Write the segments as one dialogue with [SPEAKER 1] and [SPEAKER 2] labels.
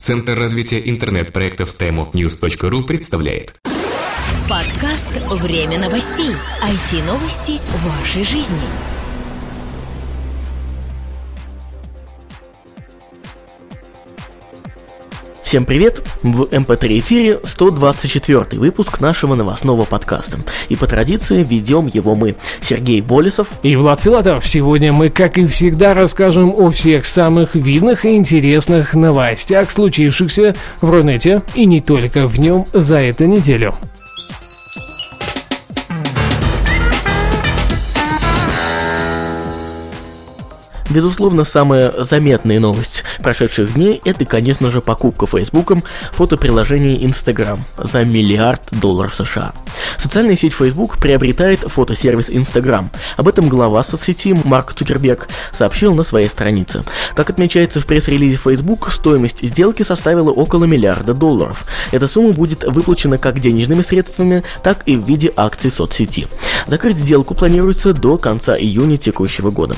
[SPEAKER 1] Центр развития интернет-проектов timeofnews.ru представляет
[SPEAKER 2] Подкаст «Время новостей». IT-новости вашей жизни.
[SPEAKER 3] Всем привет! В МП3 эфире 124 выпуск нашего новостного подкаста. И по традиции ведем его мы, Сергей Болесов
[SPEAKER 4] и Влад Филатов. Сегодня мы, как и всегда, расскажем о всех самых видных и интересных новостях, случившихся в Рунете и не только в нем за эту неделю.
[SPEAKER 3] Безусловно, самая заметная новость прошедших дней – это, конечно же, покупка Фейсбуком фотоприложения Instagram за миллиард долларов США. Социальная сеть Facebook приобретает фотосервис Instagram. Об этом глава соцсети Марк Цукерберг сообщил на своей странице. Как отмечается в пресс-релизе Facebook, стоимость сделки составила около миллиарда долларов. Эта сумма будет выплачена как денежными средствами, так и в виде акций соцсети. Закрыть сделку планируется до конца июня текущего года.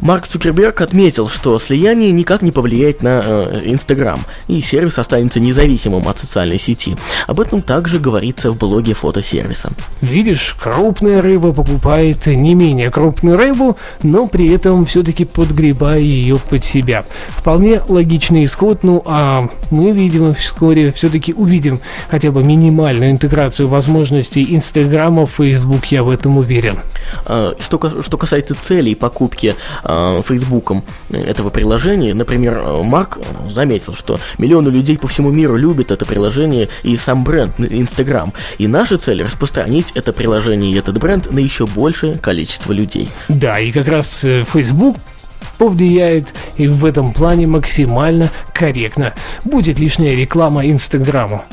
[SPEAKER 3] Марк Цукерберг отметил, что слияние никак не повлияет на э, Инстаграм, э, и сервис останется независимым от социальной сети. Об этом также говорится в блоге фотосервиса.
[SPEAKER 4] Видишь, крупная рыба покупает не менее крупную рыбу, но при этом все-таки подгребая ее под себя. Вполне логичный исход, ну а мы, видимо, вскоре все-таки увидим хотя бы минимальную интеграцию возможностей Инстаграма в Facebook, я в этом уверен.
[SPEAKER 3] А, что, что касается целей покупки а, Фейсбуком этого приложения, например, Марк заметил, что миллионы людей по всему миру любят это приложение и сам бренд Инстаграм. И наша цель распространить это приложение и этот бренд на еще большее количество людей.
[SPEAKER 4] Да, и как раз Facebook повлияет и в этом плане максимально корректно. Будет лишняя реклама Инстаграму.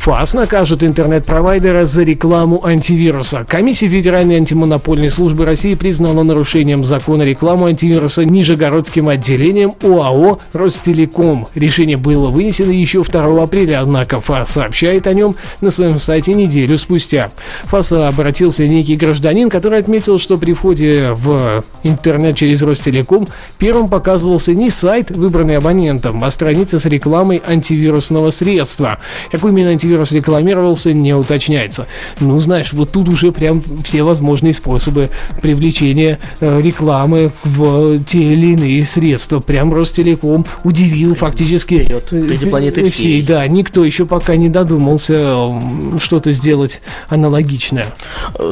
[SPEAKER 4] ФАС накажет интернет-провайдера за рекламу антивируса. Комиссия Федеральной антимонопольной службы России признала нарушением закона рекламу антивируса Нижегородским отделением ОАО «Ростелеком». Решение было вынесено еще 2 апреля, однако ФАС сообщает о нем на своем сайте неделю спустя. ФАС обратился некий гражданин, который отметил, что при входе в интернет через Ростелеком первым показывался не сайт, выбранный абонентом, а страница с рекламой антивирусного средства. Какой именно антивирус антивирус рекламировался, не уточняется. Ну, знаешь, вот тут уже прям все возможные способы привлечения э, рекламы в те или иные средства. Прям Ростелеком удивил фактически Вперед,
[SPEAKER 3] э, планеты всей. всей.
[SPEAKER 4] Да, никто еще пока не додумался что-то сделать аналогичное.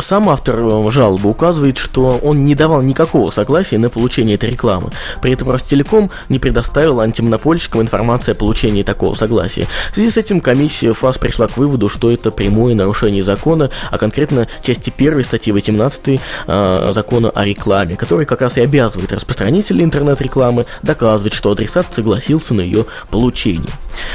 [SPEAKER 3] Сам автор э, жалобы указывает, что он не давал никакого согласия на получение этой рекламы. При этом Ростелеком не предоставил антимонопольщикам информации о получении такого согласия. В связи с этим комиссия ФАС пришла к выводу, что это прямое нарушение закона, а конкретно части 1 статьи 18 э, закона о рекламе, который как раз и обязывает распространителей интернет-рекламы доказывать, что адресат согласился на ее получение.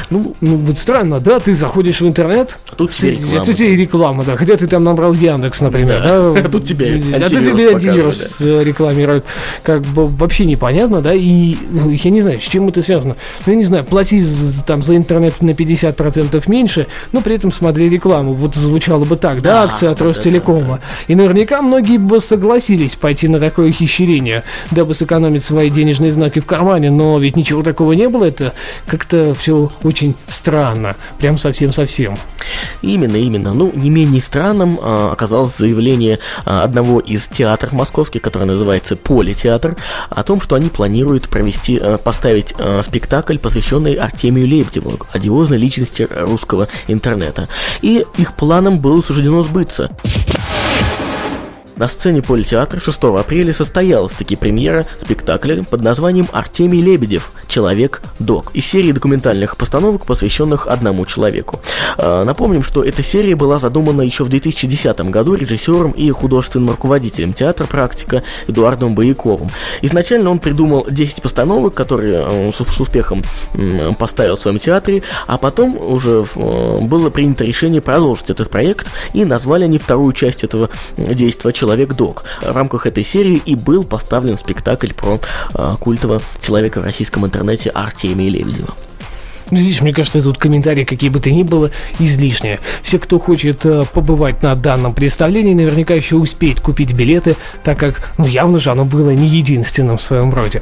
[SPEAKER 4] Ну, ну вот странно, да, ты заходишь в интернет,
[SPEAKER 3] а тут тебе реклама.
[SPEAKER 4] А тут тебе реклама, да, хотя ты там набрал Яндекс, например, да,
[SPEAKER 3] да? а тут тебе
[SPEAKER 4] а тут тебе антивирус да. рекламируют, как бы вообще непонятно, да, и ну, я не знаю, с чем это связано, ну, я не знаю, плати там за интернет на 50% меньше, но при этом смотри рекламу. Вот звучало бы так, да, да акция от Ростелекома. Да, да, да. И наверняка многие бы согласились пойти на такое хищрение, дабы сэкономить свои денежные знаки в кармане, но ведь ничего такого не было, это как-то все очень странно, прям совсем-совсем.
[SPEAKER 3] Именно, именно. Ну, не менее странным а, оказалось заявление а, одного из театров московских, который называется Политеатр, о том, что они планируют провести, а, поставить а, спектакль, посвященный Артемию Лебедеву, одиозной личности русского интернета. И их планам было суждено сбыться. На сцене Политеатра 6 апреля состоялась таки премьера спектакля под названием «Артемий Лебедев. Человек-док» из серии документальных постановок, посвященных одному человеку. А, напомним, что эта серия была задумана еще в 2010 году режиссером и художественным руководителем театра «Практика» Эдуардом Бояковым. Изначально он придумал 10 постановок, которые э, с, успехом поставил в своем театре, а потом уже э, было принято решение продолжить этот проект и назвали они вторую часть этого действия Человек-док. В рамках этой серии и был поставлен спектакль про э, культового человека в российском интернете Артемия Лебедева.
[SPEAKER 4] Ну, здесь, мне кажется, тут комментарии, какие бы то ни было, излишние. Все, кто хочет э, побывать на данном представлении, наверняка еще успеет купить билеты, так как, ну, явно же оно было не единственным в своем роде.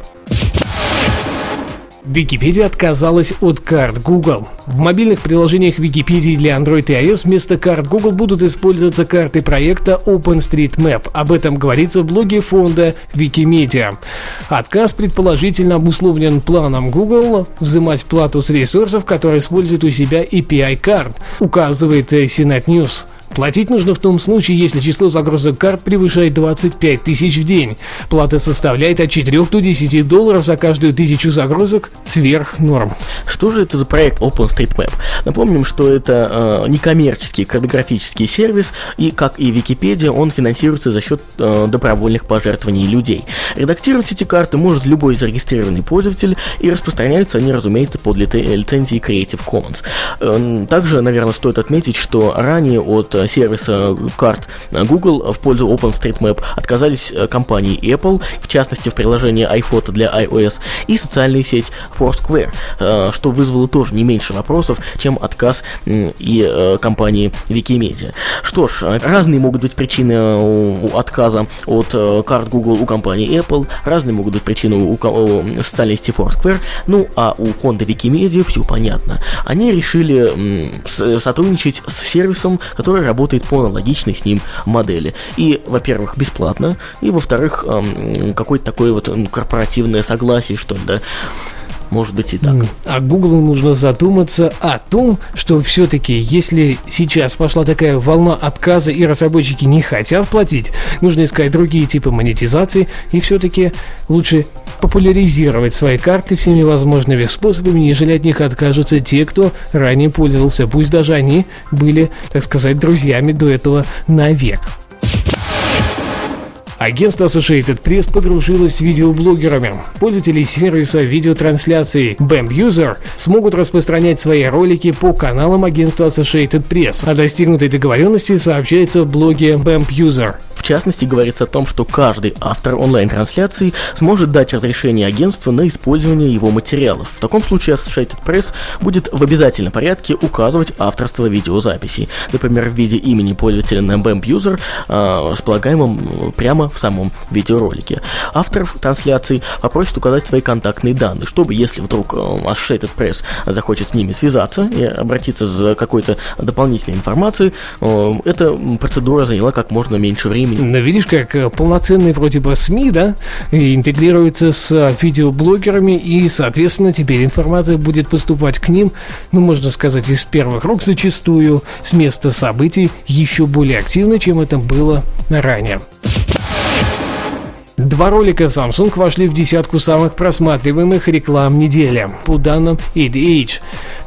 [SPEAKER 4] Википедия отказалась от карт Google. В мобильных приложениях Википедии для Android и iOS вместо карт Google будут использоваться карты проекта OpenStreetMap. Об этом говорится в блоге фонда Wikimedia. Отказ предположительно обусловлен планом Google взимать плату с ресурсов, которые используют у себя API карт, указывает CNET News. Платить нужно в том случае, если число загрузок карт превышает 25 тысяч в день. Плата составляет от 4 до 10 долларов за каждую тысячу загрузок сверх норм.
[SPEAKER 3] Что же это за проект OpenStreetMap? Напомним, что это э, некоммерческий картографический сервис, и, как и Википедия, он финансируется за счет э, добровольных пожертвований людей. Редактировать эти карты может любой зарегистрированный пользователь, и распространяются они, разумеется, под лицензией Creative Commons. Э, также, наверное, стоит отметить, что ранее от сервиса карт Google в пользу OpenStreetMap отказались э, компании Apple, в частности в приложении iPhoto для iOS, и социальная сеть Foursquare, э, что вызвало тоже не меньше вопросов, чем отказ и э, компании Wikimedia. Что ж, разные могут быть причины отказа от карт Google у компании Apple, разные могут быть причины у социальной сети Foursquare, ну а у фонда Wikimedia все понятно. Они решили сотрудничать с сервисом, который работает по аналогичной с ним модели. И, во-первых, бесплатно, и, во-вторых, какое-то такое вот корпоративное согласие, что ли, да, может быть и так.
[SPEAKER 4] А Google нужно задуматься о том, что все-таки, если сейчас пошла такая волна отказа и разработчики не хотят платить, нужно искать другие типы монетизации и все-таки лучше популяризировать свои карты всеми возможными способами, нежели от них откажутся те, кто ранее пользовался. Пусть даже они были, так сказать, друзьями до этого навек. Агентство Associated Press подружилось с видеоблогерами. Пользователи сервиса видеотрансляции BAM User смогут распространять свои ролики по каналам агентства Associated Press. О достигнутой договоренности сообщается в блоге BAM User.
[SPEAKER 3] В частности, говорится о том, что каждый автор онлайн-трансляции сможет дать разрешение агентству на использование его материалов. В таком случае Associated Press будет в обязательном порядке указывать авторство видеозаписи, например, в виде имени пользователя на BAMP User, э, располагаемым прямо в самом видеоролике. Автор трансляции попросит указать свои контактные данные, чтобы, если вдруг э, Associated Press захочет с ними связаться и обратиться за какой-то дополнительной информацией, э, эта процедура заняла как можно меньше времени
[SPEAKER 4] видишь, как э, полноценные вроде бы СМИ, да, интегрируются с э, видеоблогерами, и, соответственно, теперь информация будет поступать к ним, ну, можно сказать, из первых рук зачастую, с места событий еще более активно, чем это было ранее. Два ролика Samsung вошли в десятку самых просматриваемых реклам недели, по данным EDH.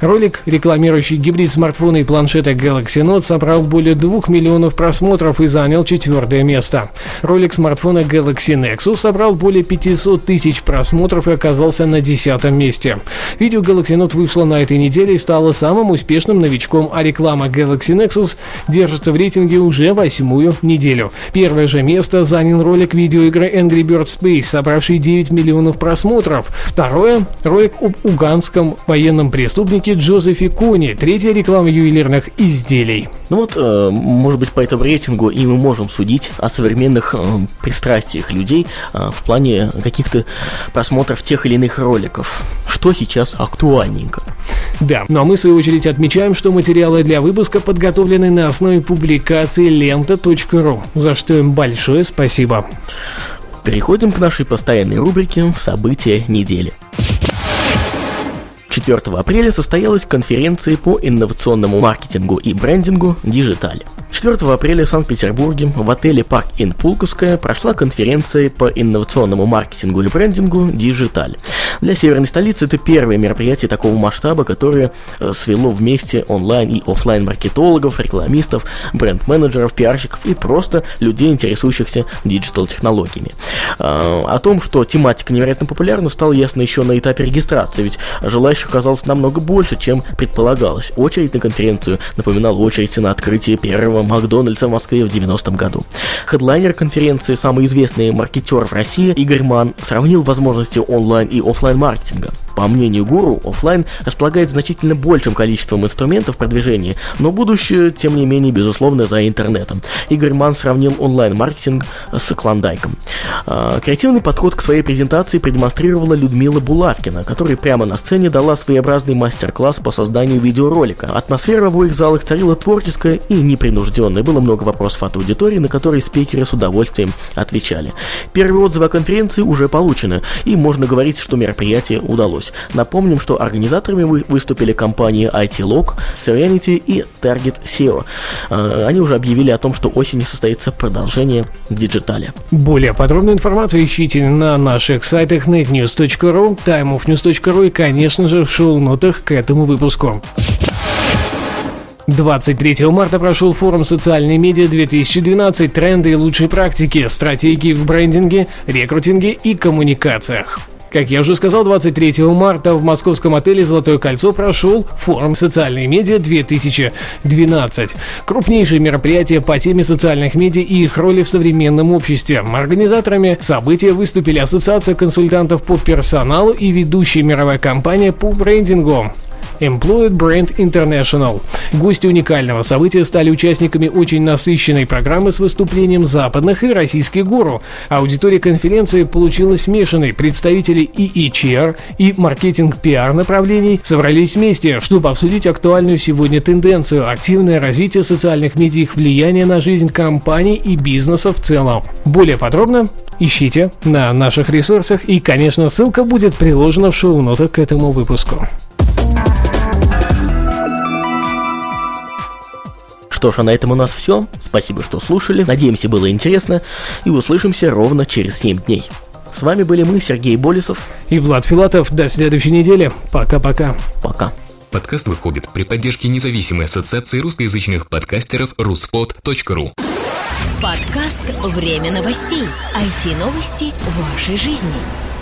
[SPEAKER 4] Ролик, рекламирующий гибрид смартфона и планшета Galaxy Note, собрал более 2 миллионов просмотров и занял четвертое место. Ролик смартфона Galaxy Nexus собрал более 500 тысяч просмотров и оказался на десятом месте. Видео Galaxy Note вышло на этой неделе и стало самым успешным новичком, а реклама Galaxy Nexus держится в рейтинге уже восьмую неделю. Первое же место занял ролик видеоигры Angry Birds Space, собравший 9 миллионов просмотров. Второе – ролик об уганском военном преступнике Джозефе Кони, третья реклама ювелирных изделий.
[SPEAKER 3] Ну вот, э, может быть, по этому рейтингу и мы можем судить о современных э, пристрастиях людей э, в плане каких-то просмотров тех или иных роликов. Что сейчас актуальненько.
[SPEAKER 4] Да, ну а мы в свою очередь отмечаем, что материалы для выпуска подготовлены на основе публикации лента.ру, за что им большое спасибо.
[SPEAKER 3] Переходим к нашей постоянной рубрике «События недели». 4 апреля состоялась конференция по инновационному маркетингу и брендингу «Digitale». 4 апреля в Санкт-Петербурге в отеле Park Inn Пулковская прошла конференция по инновационному маркетингу и брендингу «Digitale». Для северной столицы это первое мероприятие такого масштаба, которое э, свело вместе онлайн и офлайн маркетологов, рекламистов, бренд-менеджеров, пиарщиков и просто людей, интересующихся digital-технологиями. А, о том, что тематика невероятно популярна, стало ясно еще на этапе регистрации, ведь желающих оказалось намного больше, чем предполагалось. Очередь на конференцию напоминала очередь на открытие первого Макдональдса в Москве в 90-м году. Хедлайнер конференции, самый известный маркетер в России Игорь Ман, сравнил возможности онлайн и офлайн маркетинга. По мнению гуру, офлайн располагает значительно большим количеством инструментов продвижения, но будущее, тем не менее, безусловно, за интернетом. Игорь Ман сравнил онлайн-маркетинг с клондайком. А, креативный подход к своей презентации продемонстрировала Людмила Булавкина, которая прямо на сцене дала своеобразный мастер-класс по созданию видеоролика. Атмосфера в обоих залах царила творческая и непринужденная. Было много вопросов от аудитории, на которые спикеры с удовольствием отвечали. Первые отзывы о конференции уже получены, и можно говорить, что мероприятие удалось. Напомним, что организаторами выступили компании IT-Log, Serenity и Target SEO. А, они уже объявили о том, что осенью состоится продолжение Digitale.
[SPEAKER 4] Более подробную информацию ищите на наших сайтах netnews.ru, timeofnews.ru и, конечно же, в шоу-нотах к этому выпуску. 23 марта прошел форум «Социальные медиа 2012. Тренды и лучшие практики. Стратегии в брендинге, рекрутинге и коммуникациях». Как я уже сказал, 23 марта в московском отеле «Золотое кольцо» прошел форум «Социальные медиа 2012». Крупнейшее мероприятие по теме социальных медиа и их роли в современном обществе. Организаторами события выступили Ассоциация консультантов по персоналу и ведущая мировая компания по брендингу. Employed Brand International. Гости уникального события стали участниками очень насыщенной программы с выступлением западных и российских гуру. Аудитория конференции получилась смешанной. Представители и HR, и маркетинг-пиар направлений собрались вместе, чтобы обсудить актуальную сегодня тенденцию – активное развитие социальных медиа их влияние на жизнь компаний и бизнеса в целом. Более подробно ищите на наших ресурсах и, конечно, ссылка будет приложена в шоу-нотах к этому выпуску.
[SPEAKER 3] Что ж, а на этом у нас все. Спасибо, что слушали. Надеемся, было интересно. И услышимся ровно через 7 дней. С вами были мы, Сергей Болесов
[SPEAKER 4] и Влад Филатов. До следующей недели. Пока-пока.
[SPEAKER 3] Пока.
[SPEAKER 1] Подкаст выходит при поддержке независимой ассоциации русскоязычных подкастеров ruspod.ru
[SPEAKER 2] Подкаст «Время новостей». IT-новости вашей жизни.